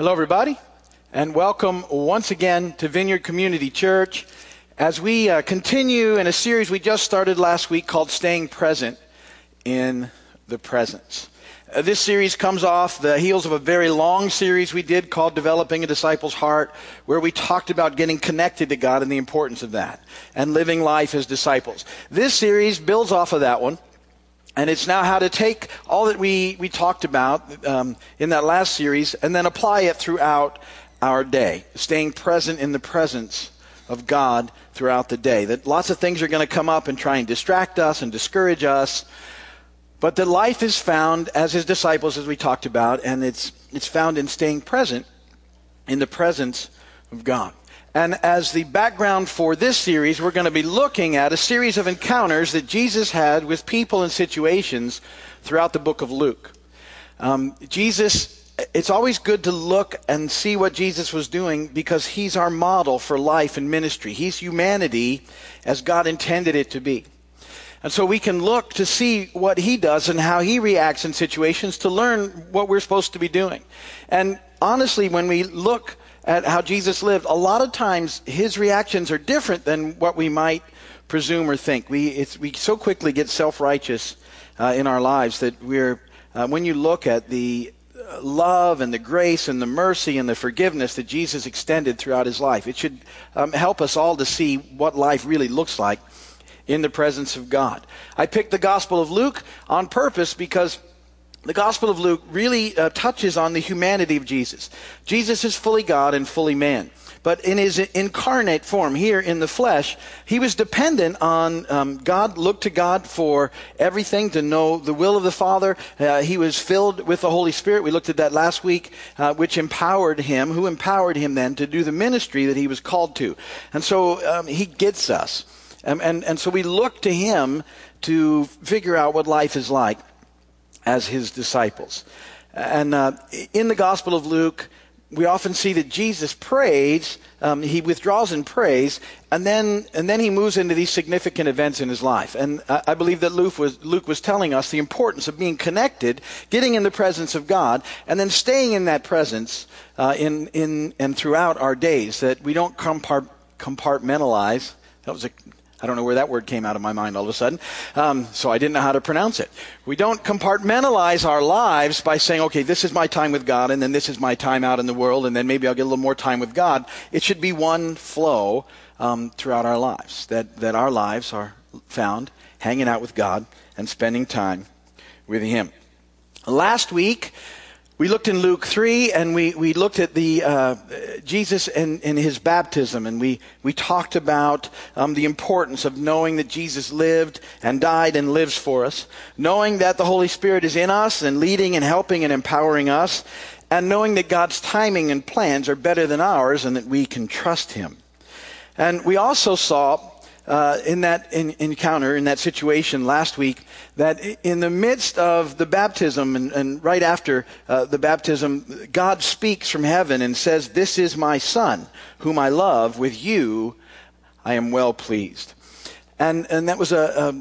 Hello, everybody, and welcome once again to Vineyard Community Church as we uh, continue in a series we just started last week called Staying Present in the Presence. Uh, this series comes off the heels of a very long series we did called Developing a Disciple's Heart, where we talked about getting connected to God and the importance of that and living life as disciples. This series builds off of that one. And it's now how to take all that we, we talked about um, in that last series and then apply it throughout our day, staying present in the presence of God throughout the day. That lots of things are going to come up and try and distract us and discourage us. But that life is found as his disciples, as we talked about, and it's, it's found in staying present in the presence of God. And as the background for this series, we're going to be looking at a series of encounters that Jesus had with people and situations throughout the book of Luke. Um, Jesus, it's always good to look and see what Jesus was doing because he's our model for life and ministry. He's humanity as God intended it to be. And so we can look to see what he does and how he reacts in situations to learn what we're supposed to be doing. And honestly, when we look at how Jesus lived, a lot of times his reactions are different than what we might presume or think. We, we so quickly get self righteous uh, in our lives that we're, uh, when you look at the uh, love and the grace and the mercy and the forgiveness that Jesus extended throughout his life, it should um, help us all to see what life really looks like in the presence of God. I picked the Gospel of Luke on purpose because the Gospel of Luke really uh, touches on the humanity of Jesus. Jesus is fully God and fully man. But in his incarnate form, here in the flesh, he was dependent on um, God, looked to God for everything, to know the will of the Father. Uh, he was filled with the Holy Spirit. We looked at that last week, uh, which empowered him, who empowered him then to do the ministry that he was called to. And so um, he gets us. And, and, and so we look to him to figure out what life is like as his disciples. And uh, in the Gospel of Luke, we often see that Jesus prays, um, he withdraws in praise, and then, and then he moves into these significant events in his life. And I, I believe that Luke was, Luke was telling us the importance of being connected, getting in the presence of God, and then staying in that presence uh, in, in, and throughout our days, that we don't compart- compartmentalize. That was a I don't know where that word came out of my mind all of a sudden. Um, so I didn't know how to pronounce it. We don't compartmentalize our lives by saying, okay, this is my time with God, and then this is my time out in the world, and then maybe I'll get a little more time with God. It should be one flow um, throughout our lives, that, that our lives are found hanging out with God and spending time with Him. Last week, we looked in Luke 3 and we, we looked at the uh, Jesus and, and, his baptism and we, we talked about um, the importance of knowing that Jesus lived and died and lives for us, knowing that the Holy Spirit is in us and leading and helping and empowering us, and knowing that God's timing and plans are better than ours and that we can trust him. And we also saw uh, in that in, encounter, in that situation last week, that in the midst of the baptism and, and right after uh, the baptism, God speaks from heaven and says, This is my son, whom I love. With you, I am well pleased. And, and that was a,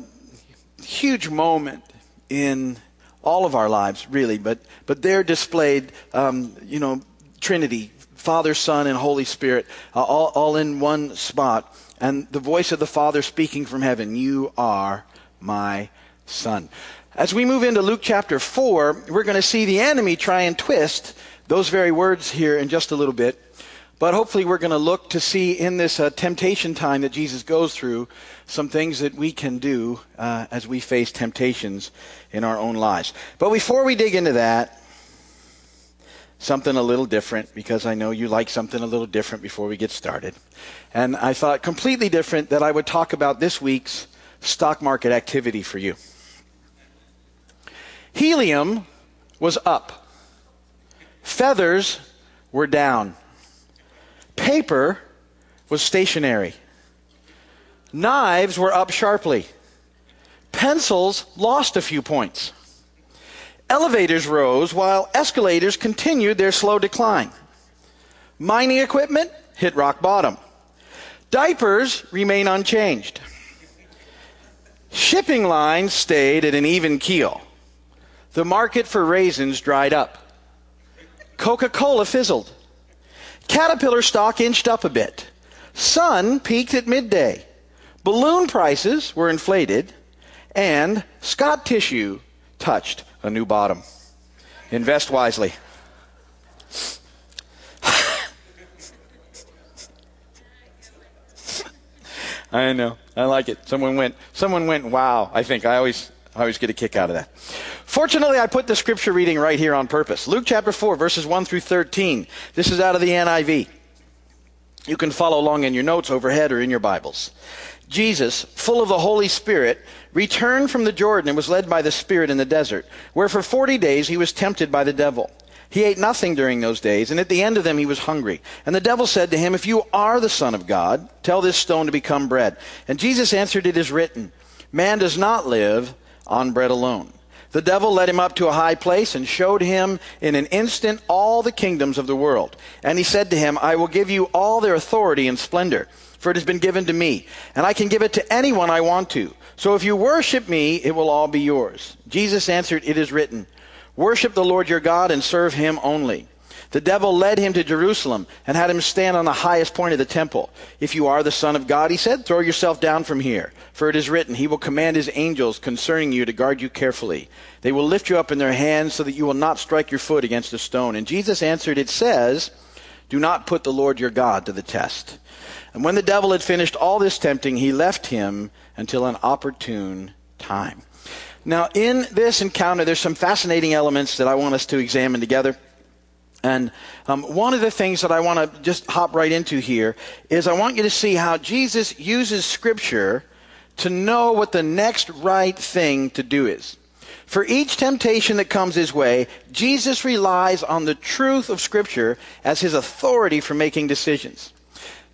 a huge moment in all of our lives, really, but, but there displayed, um, you know, Trinity, Father, Son, and Holy Spirit, uh, all, all in one spot and the voice of the Father speaking from heaven, You are my Son. As we move into Luke chapter 4, we're going to see the enemy try and twist those very words here in just a little bit. But hopefully, we're going to look to see in this uh, temptation time that Jesus goes through some things that we can do uh, as we face temptations in our own lives. But before we dig into that, something a little different because I know you like something a little different before we get started. And I thought completely different that I would talk about this week's stock market activity for you. Helium was up. Feathers were down. Paper was stationary. Knives were up sharply. Pencils lost a few points. Elevators rose while escalators continued their slow decline. Mining equipment hit rock bottom. Diapers remain unchanged. Shipping lines stayed at an even keel. The market for raisins dried up. Coca Cola fizzled. Caterpillar stock inched up a bit. Sun peaked at midday. Balloon prices were inflated. And Scott Tissue touched a new bottom. Invest wisely. I know. I like it. Someone went, someone went, wow. I think I always, I always get a kick out of that. Fortunately, I put the scripture reading right here on purpose. Luke chapter 4, verses 1 through 13. This is out of the NIV. You can follow along in your notes overhead or in your Bibles. Jesus, full of the Holy Spirit, returned from the Jordan and was led by the Spirit in the desert, where for 40 days he was tempted by the devil. He ate nothing during those days, and at the end of them he was hungry. And the devil said to him, If you are the Son of God, tell this stone to become bread. And Jesus answered, It is written, Man does not live on bread alone. The devil led him up to a high place and showed him in an instant all the kingdoms of the world. And he said to him, I will give you all their authority and splendor, for it has been given to me, and I can give it to anyone I want to. So if you worship me, it will all be yours. Jesus answered, It is written, Worship the Lord your God and serve him only. The devil led him to Jerusalem and had him stand on the highest point of the temple. If you are the Son of God, he said, throw yourself down from here. For it is written, He will command His angels concerning you to guard you carefully. They will lift you up in their hands so that you will not strike your foot against a stone. And Jesus answered, It says, Do not put the Lord your God to the test. And when the devil had finished all this tempting, he left him until an opportune time. Now, in this encounter, there's some fascinating elements that I want us to examine together. And um, one of the things that I want to just hop right into here is I want you to see how Jesus uses Scripture to know what the next right thing to do is. For each temptation that comes his way, Jesus relies on the truth of Scripture as his authority for making decisions.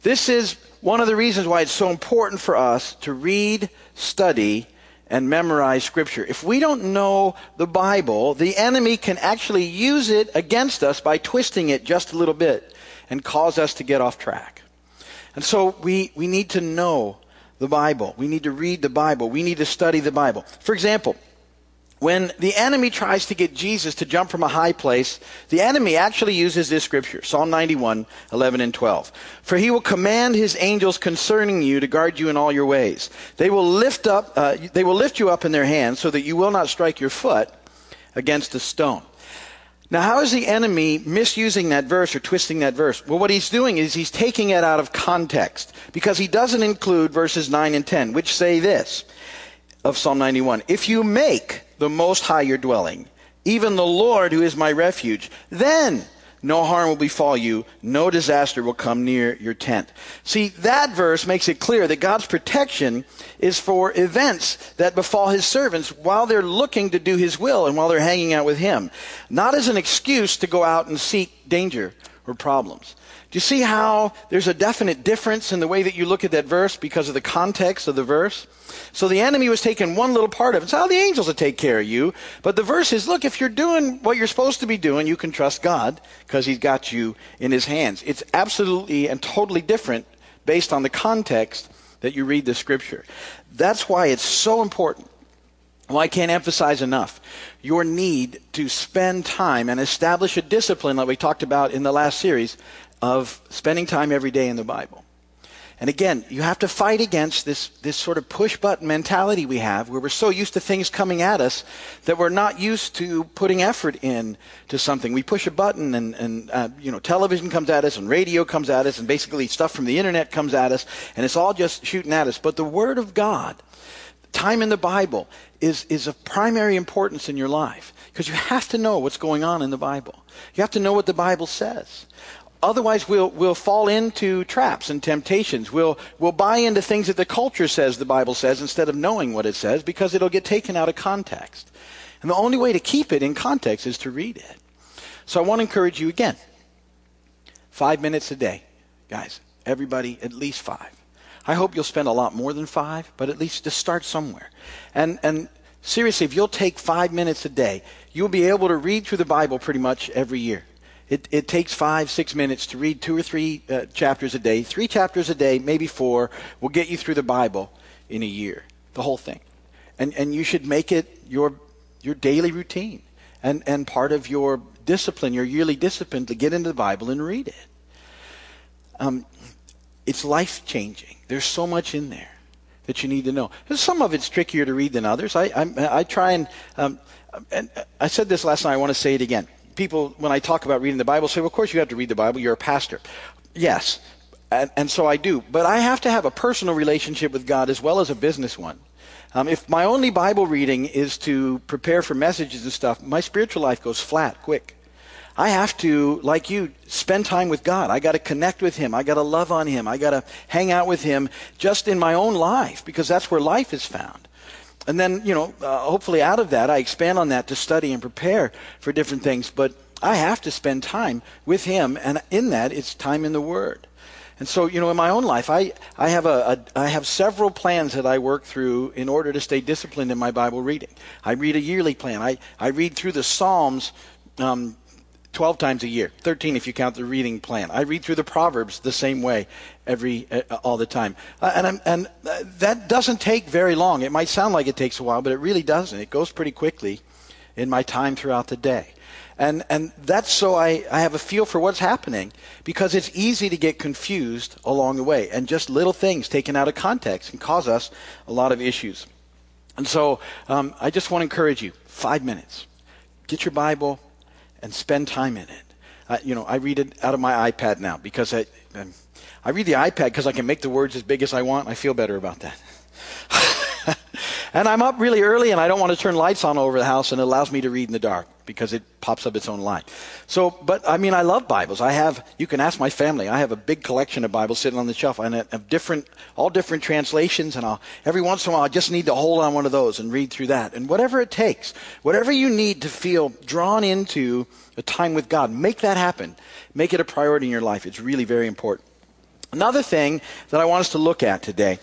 This is one of the reasons why it's so important for us to read, study, and memorize scripture. If we don't know the Bible, the enemy can actually use it against us by twisting it just a little bit and cause us to get off track. And so we, we need to know the Bible. We need to read the Bible. We need to study the Bible. For example, when the enemy tries to get Jesus to jump from a high place, the enemy actually uses this scripture, Psalm 91, 11 and 12. For he will command his angels concerning you to guard you in all your ways. They will lift up, uh, they will lift you up in their hands so that you will not strike your foot against a stone. Now, how is the enemy misusing that verse or twisting that verse? Well, what he's doing is he's taking it out of context because he doesn't include verses 9 and 10, which say this of Psalm 91 If you make the Most High your dwelling, even the Lord who is my refuge, then no harm will befall you, no disaster will come near your tent. See, that verse makes it clear that God's protection is for events that befall his servants while they're looking to do his will and while they're hanging out with him, not as an excuse to go out and seek danger or problems. Do you see how there's a definite difference in the way that you look at that verse because of the context of the verse? So the enemy was taking one little part of it. It's how the angels will take care of you. But the verse is, look, if you're doing what you're supposed to be doing, you can trust God because he's got you in his hands. It's absolutely and totally different based on the context that you read the scripture. That's why it's so important. Well, I can't emphasize enough your need to spend time and establish a discipline like we talked about in the last series of spending time every day in the Bible. And again, you have to fight against this, this sort of push button mentality we have where we're so used to things coming at us that we're not used to putting effort in to something. We push a button and, and uh, you know, television comes at us and radio comes at us and basically stuff from the internet comes at us and it's all just shooting at us. But the Word of God, time in the Bible, is, is of primary importance in your life because you have to know what's going on in the Bible. You have to know what the Bible says. Otherwise, we'll, we'll fall into traps and temptations. We'll, we'll buy into things that the culture says the Bible says instead of knowing what it says because it'll get taken out of context. And the only way to keep it in context is to read it. So I want to encourage you again five minutes a day. Guys, everybody, at least five. I hope you'll spend a lot more than five, but at least to start somewhere. And, and seriously, if you'll take five minutes a day, you'll be able to read through the Bible pretty much every year. It, it takes five, six minutes to read two or three uh, chapters a day. Three chapters a day, maybe four, will get you through the Bible in a year, the whole thing. And, and you should make it your, your daily routine and, and part of your discipline, your yearly discipline to get into the Bible and read it. Um, it's life changing. There's so much in there that you need to know. Some of it's trickier to read than others. I, I, I try and, um, and I said this last night. I want to say it again. People, when I talk about reading the Bible, say, well, of course you have to read the Bible. You're a pastor. Yes, and, and so I do. But I have to have a personal relationship with God as well as a business one. Um, if my only Bible reading is to prepare for messages and stuff, my spiritual life goes flat quick. I have to, like you, spend time with God. I got to connect with Him. I got to love on Him. I got to hang out with Him just in my own life because that's where life is found. And then, you know, uh, hopefully out of that, I expand on that to study and prepare for different things. But I have to spend time with Him, and in that, it's time in the Word. And so, you know, in my own life, I, I, have a, a, I have several plans that I work through in order to stay disciplined in my Bible reading. I read a yearly plan. I, I read through the Psalms um, 12 times a year, 13 if you count the reading plan. I read through the Proverbs the same way every uh, all the time. Uh, and I'm, and uh, that doesn't take very long. It might sound like it takes a while, but it really doesn't. It goes pretty quickly in my time throughout the day. And, and that's so I, I have a feel for what's happening because it's easy to get confused along the way. And just little things taken out of context can cause us a lot of issues. And so um, I just want to encourage you five minutes. Get your Bible and spend time in it. You know, I read it out of my iPad now because I, um, I read the iPad because I can make the words as big as I want. I feel better about that. and I'm up really early and I don't want to turn lights on over the house and it allows me to read in the dark because it pops up its own line. So, but I mean, I love Bibles. I have, you can ask my family, I have a big collection of Bibles sitting on the shelf and of different, all different translations and I'll, every once in a while I just need to hold on one of those and read through that. And whatever it takes, whatever you need to feel drawn into a time with God, make that happen. Make it a priority in your life. It's really very important. Another thing that I want us to look at today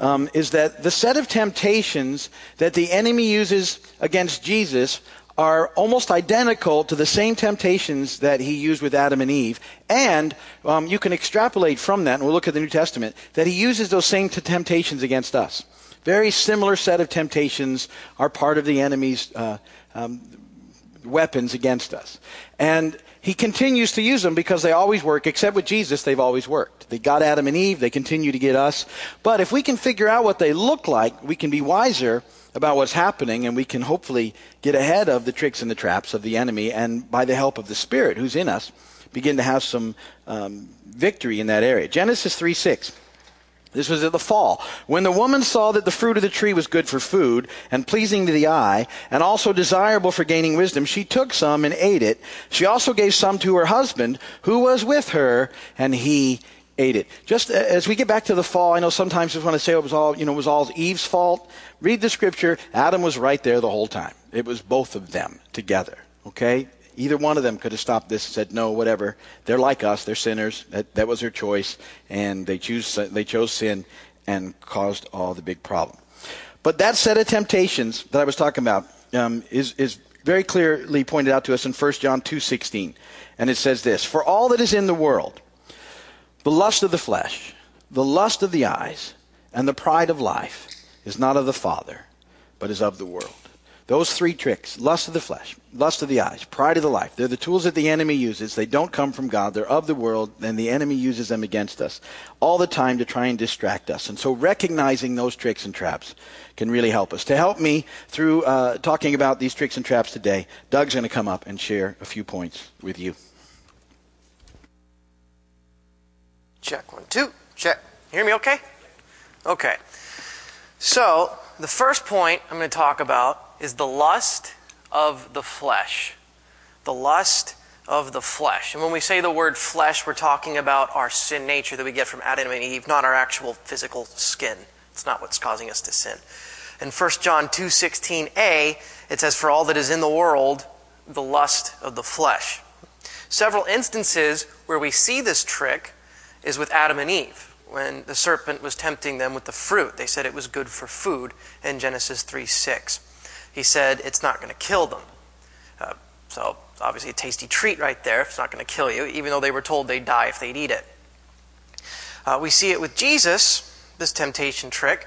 um, is that the set of temptations that the enemy uses against Jesus are almost identical to the same temptations that he used with Adam and Eve. And um, you can extrapolate from that, and we'll look at the New Testament, that he uses those same t- temptations against us. Very similar set of temptations are part of the enemy's uh, um, weapons against us. And he continues to use them because they always work, except with Jesus, they've always worked. They got Adam and Eve, they continue to get us. But if we can figure out what they look like, we can be wiser about what's happening and we can hopefully get ahead of the tricks and the traps of the enemy and by the help of the Spirit who's in us, begin to have some um, victory in that area. Genesis 3 6. This was at the fall. When the woman saw that the fruit of the tree was good for food and pleasing to the eye and also desirable for gaining wisdom, she took some and ate it. She also gave some to her husband who was with her and he ate it. Just as we get back to the fall, I know sometimes we want to say it was all, you know, was all Eve's fault. Read the scripture. Adam was right there the whole time. It was both of them together. Okay? Either one of them could have stopped this and said, no, whatever. They're like us. They're sinners. That, that was their choice. And they, choose, they chose sin and caused all the big problem. But that set of temptations that I was talking about um, is, is very clearly pointed out to us in 1 John 2.16. And it says this, For all that is in the world, the lust of the flesh, the lust of the eyes, and the pride of life is not of the Father, but is of the world. Those three tricks lust of the flesh, lust of the eyes, pride of the life they're the tools that the enemy uses. They don't come from God, they're of the world, and the enemy uses them against us all the time to try and distract us. And so recognizing those tricks and traps can really help us. To help me through uh, talking about these tricks and traps today, Doug's going to come up and share a few points with you. Check one, two, check. Hear me okay? Okay. So, the first point I'm going to talk about is the lust of the flesh. The lust of the flesh. And when we say the word flesh, we're talking about our sin nature that we get from Adam and Eve, not our actual physical skin. It's not what's causing us to sin. In 1 John 2:16a, it says for all that is in the world, the lust of the flesh. Several instances where we see this trick is with Adam and Eve. When the serpent was tempting them with the fruit, they said it was good for food in Genesis 3 6 he said it's not going to kill them. Uh, so, obviously, a tasty treat right there. if It's not going to kill you, even though they were told they'd die if they'd eat it. Uh, we see it with Jesus, this temptation trick,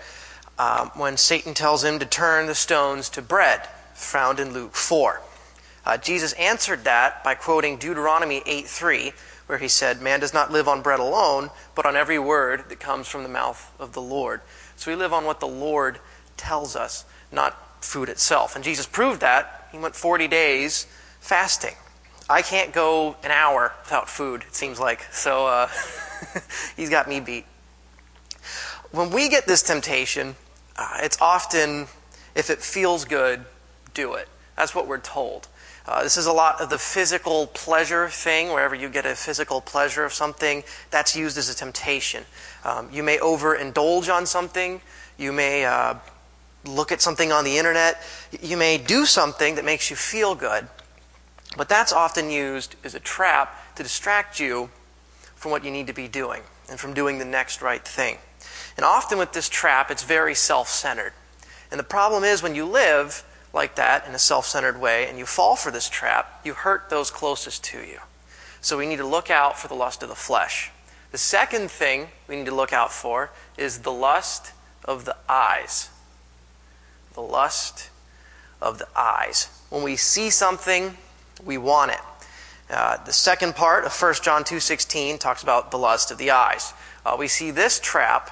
um, when Satan tells him to turn the stones to bread, found in Luke 4. Uh, Jesus answered that by quoting Deuteronomy 8:3, where he said, "Man does not live on bread alone, but on every word that comes from the mouth of the Lord." So we live on what the Lord tells us, not food itself. And Jesus proved that. He went 40 days fasting. I can't go an hour without food, it seems like. So uh, he's got me beat. When we get this temptation, uh, it's often, if it feels good, do it. That's what we're told. Uh, this is a lot of the physical pleasure thing. Wherever you get a physical pleasure of something, that's used as a temptation. Um, you may overindulge on something. You may uh, look at something on the internet. You may do something that makes you feel good. But that's often used as a trap to distract you from what you need to be doing and from doing the next right thing. And often with this trap, it's very self centered. And the problem is when you live like that in a self centered way and you fall for this trap, you hurt those closest to you. So we need to look out for the lust of the flesh. The second thing we need to look out for is the lust of the eyes. The lust of the eyes. When we see something, we want it. Uh, the second part of 1 John 2.16 talks about the lust of the eyes. Uh, we see this trap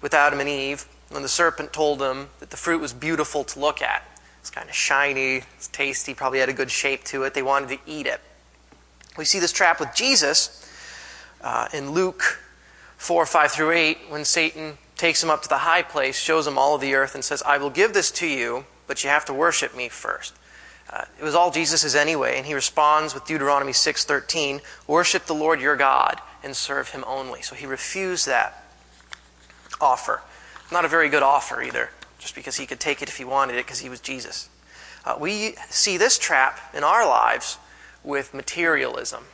with Adam and Eve when the serpent told them that the fruit was beautiful to look at. It's kind of shiny, it's tasty, probably had a good shape to it. They wanted to eat it. We see this trap with Jesus uh, in Luke 4 5 through 8 when Satan takes him up to the high place, shows him all of the earth, and says, I will give this to you, but you have to worship me first. Uh, it was all Jesus's anyway, and he responds with Deuteronomy 6:13, "Worship the Lord your God and serve him only." So he refused that offer. Not a very good offer either just because he could take it if he wanted it because he was Jesus. Uh, we see this trap in our lives with materialism.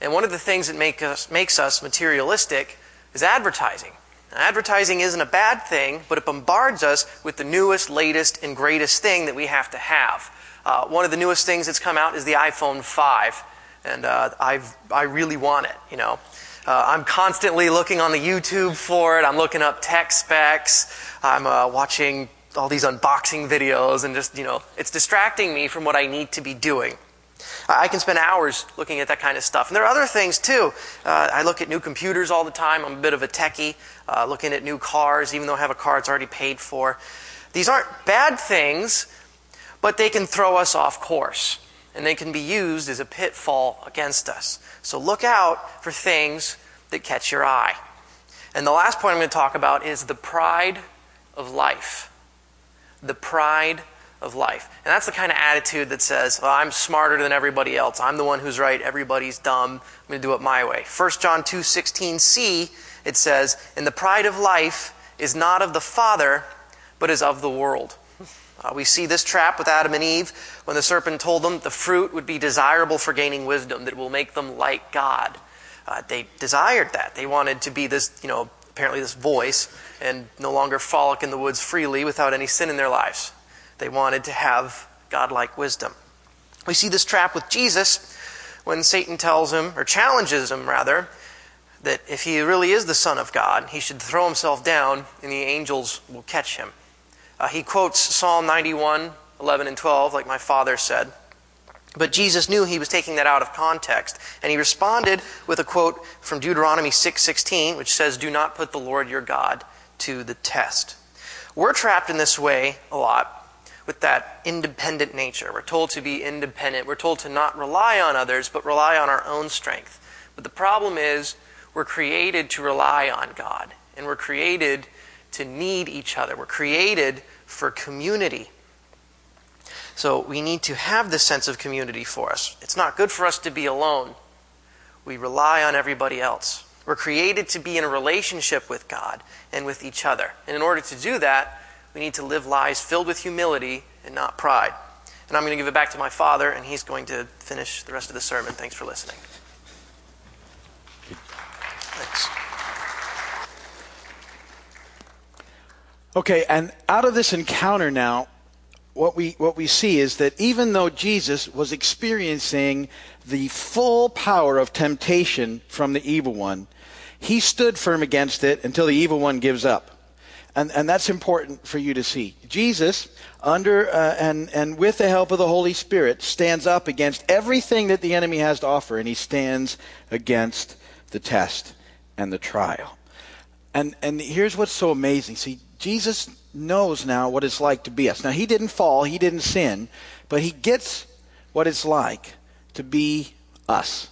And one of the things that make us, makes us materialistic is advertising. Now, advertising isn't a bad thing, but it bombards us with the newest, latest, and greatest thing that we have to have. Uh, one of the newest things that's come out is the iPhone 5, and uh, I've, I really want it, you know. Uh, I'm constantly looking on the YouTube for it. I'm looking up tech specs. I'm uh, watching all these unboxing videos, and just, you know, it's distracting me from what I need to be doing. I can spend hours looking at that kind of stuff. And there are other things too. Uh, I look at new computers all the time. I'm a bit of a techie, uh, looking at new cars, even though I have a car it's already paid for. These aren't bad things, but they can throw us off course and they can be used as a pitfall against us. So look out for things that catch your eye. And the last point I'm going to talk about is the pride of life. The pride of life. And that's the kind of attitude that says, well, I'm smarter than everybody else. I'm the one who's right. Everybody's dumb. I'm going to do it my way. 1 John 2:16c it says, "And the pride of life is not of the Father, but is of the world." Uh, we see this trap with Adam and Eve when the serpent told them the fruit would be desirable for gaining wisdom, that it will make them like God. Uh, they desired that. They wanted to be this, you know, apparently this voice and no longer frolic in the woods freely without any sin in their lives. They wanted to have godlike wisdom. We see this trap with Jesus when Satan tells him, or challenges him rather, that if he really is the Son of God, he should throw himself down and the angels will catch him. Uh, he quotes Psalm 91, 11 and 12, like my father said. But Jesus knew he was taking that out of context, and he responded with a quote from Deuteronomy 6:16, which says, "Do not put the Lord your God to the test." We're trapped in this way a lot with that independent nature. We're told to be independent. We're told to not rely on others, but rely on our own strength. But the problem is, we're created to rely on God, and we're created to need each other. We're created for community. So we need to have this sense of community for us. It's not good for us to be alone. We rely on everybody else. We're created to be in a relationship with God and with each other. And in order to do that, we need to live lives filled with humility and not pride. And I'm going to give it back to my father, and he's going to finish the rest of the sermon. Thanks for listening. Thanks. Okay, and out of this encounter now, what we, what we see is that even though Jesus was experiencing the full power of temptation from the evil one, he stood firm against it until the evil one gives up. And, and that's important for you to see. Jesus, under uh, and, and with the help of the Holy Spirit, stands up against everything that the enemy has to offer, and he stands against the test and the trial. And, and here's what's so amazing. See, Jesus knows now what it's like to be us. Now, he didn't fall, he didn't sin, but he gets what it's like to be us.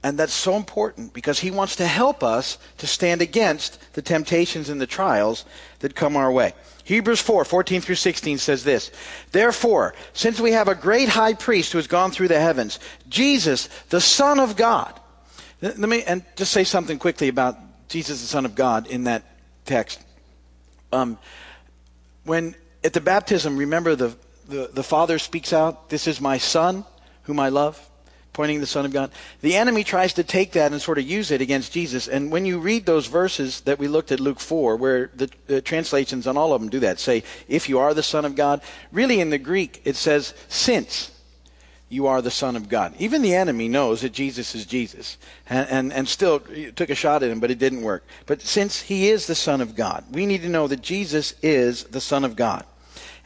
And that's so important because he wants to help us to stand against the temptations and the trials that come our way. Hebrews 4, 14 through 16 says this Therefore, since we have a great high priest who has gone through the heavens, Jesus, the Son of God. Let me and just say something quickly about Jesus, the Son of God, in that text. Um, when at the baptism, remember the, the, the Father speaks out, This is my Son, whom I love pointing the Son of God. The enemy tries to take that and sort of use it against Jesus. And when you read those verses that we looked at Luke 4, where the, the, translations on all of them do that, say, if you are the Son of God, really in the Greek it says, since you are the Son of God. Even the enemy knows that Jesus is Jesus and, and, and still took a shot at him, but it didn't work. But since he is the Son of God, we need to know that Jesus is the Son of God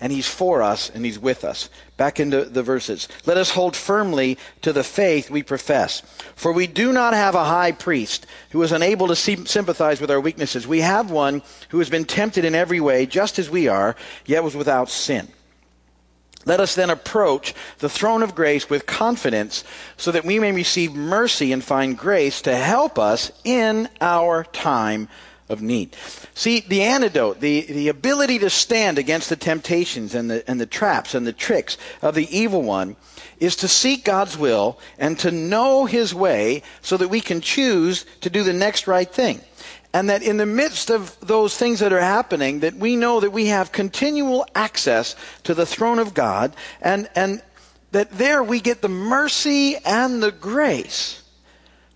and he's for us and he's with us. Back into the verses. Let us hold firmly to the faith we profess. For we do not have a high priest who is unable to sympathize with our weaknesses. We have one who has been tempted in every way, just as we are, yet was without sin. Let us then approach the throne of grace with confidence so that we may receive mercy and find grace to help us in our time of need. See, the antidote, the, the ability to stand against the temptations and the, and the traps and the tricks of the evil one is to seek God's will and to know his way so that we can choose to do the next right thing. And that in the midst of those things that are happening, that we know that we have continual access to the throne of God and, and that there we get the mercy and the grace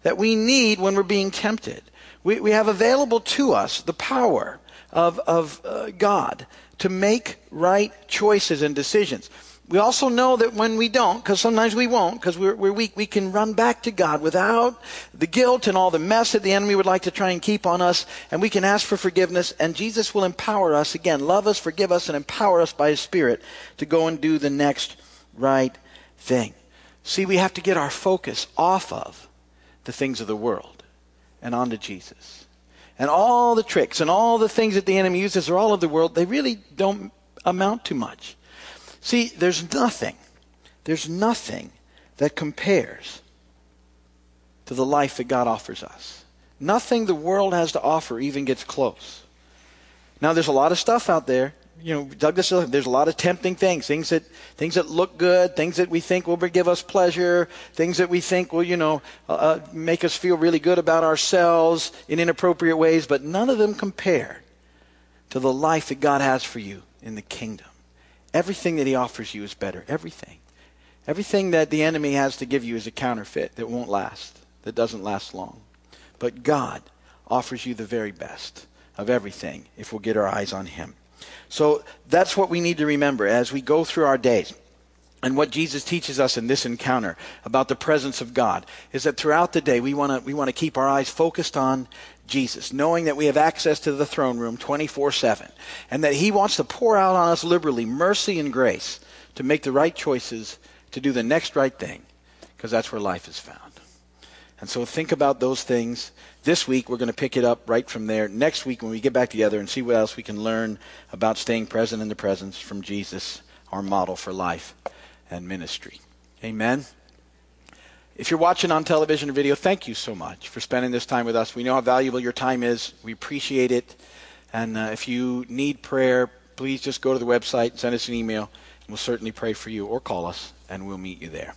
that we need when we're being tempted we, we have available to us the power of, of uh, God to make right choices and decisions. We also know that when we don't, because sometimes we won't, because we're, we're, weak, we can run back to God without the guilt and all the mess that the enemy would like to try and keep on us, and we can ask for forgiveness, and Jesus will empower us again, love us, forgive us, and empower us by His Spirit to go and do the next right thing. See, we have to get our focus off of the things of the world and onto Jesus. And all the tricks and all the things that the enemy uses are all of the world, they really don't amount to much. See, there's nothing, there's nothing that compares to the life that God offers us. Nothing the world has to offer even gets close. Now, there's a lot of stuff out there you know, Douglas, there's a lot of tempting things, things that things that look good, things that we think will give us pleasure, things that we think will, you know, uh, uh, make us feel really good about ourselves in inappropriate ways, but none of them compare to the life that God has for you in the kingdom. Everything that He offers you is better. Everything. Everything that the enemy has to give you is a counterfeit that won't last, that doesn't last long. But God offers you the very best of everything if we'll get our eyes on Him. So that's what we need to remember as we go through our days. And what Jesus teaches us in this encounter about the presence of God is that throughout the day we want to we want to keep our eyes focused on Jesus, knowing that we have access to the throne room 24/7 and that he wants to pour out on us liberally mercy and grace to make the right choices, to do the next right thing, because that's where life is found. And so think about those things. This week, we're going to pick it up right from there. Next week, when we get back together and see what else we can learn about staying present in the presence from Jesus, our model for life and ministry. Amen. If you're watching on television or video, thank you so much for spending this time with us. We know how valuable your time is. We appreciate it. And uh, if you need prayer, please just go to the website send us an email. And we'll certainly pray for you or call us, and we'll meet you there.